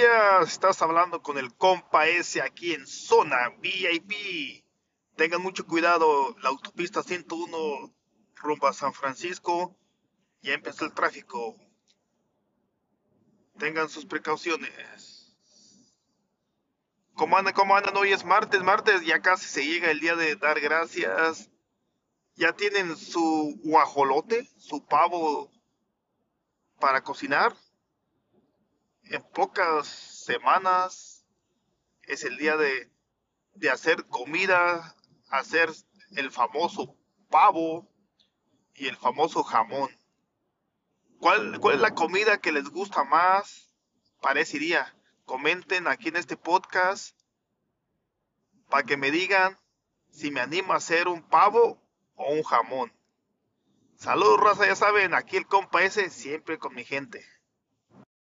estás hablando con el compa S aquí en zona VIP. Tengan mucho cuidado, la autopista 101 rumbo a San Francisco, ya empezó el tráfico. Tengan sus precauciones. ¿Cómo andan? ¿Cómo andan? Hoy es martes, martes, ya casi se llega el día de dar gracias. Ya tienen su guajolote, su pavo para cocinar en pocas semanas es el día de, hacer comida, hacer el famoso pavo y el famoso jamón. ¿Cuál, ¿Cuál, es la comida que les gusta más? Parecería. Comenten aquí en este podcast para que me digan si me animo a hacer un pavo o un jamón. Saludos, raza, ya saben, aquí el compa ese siempre con mi gente.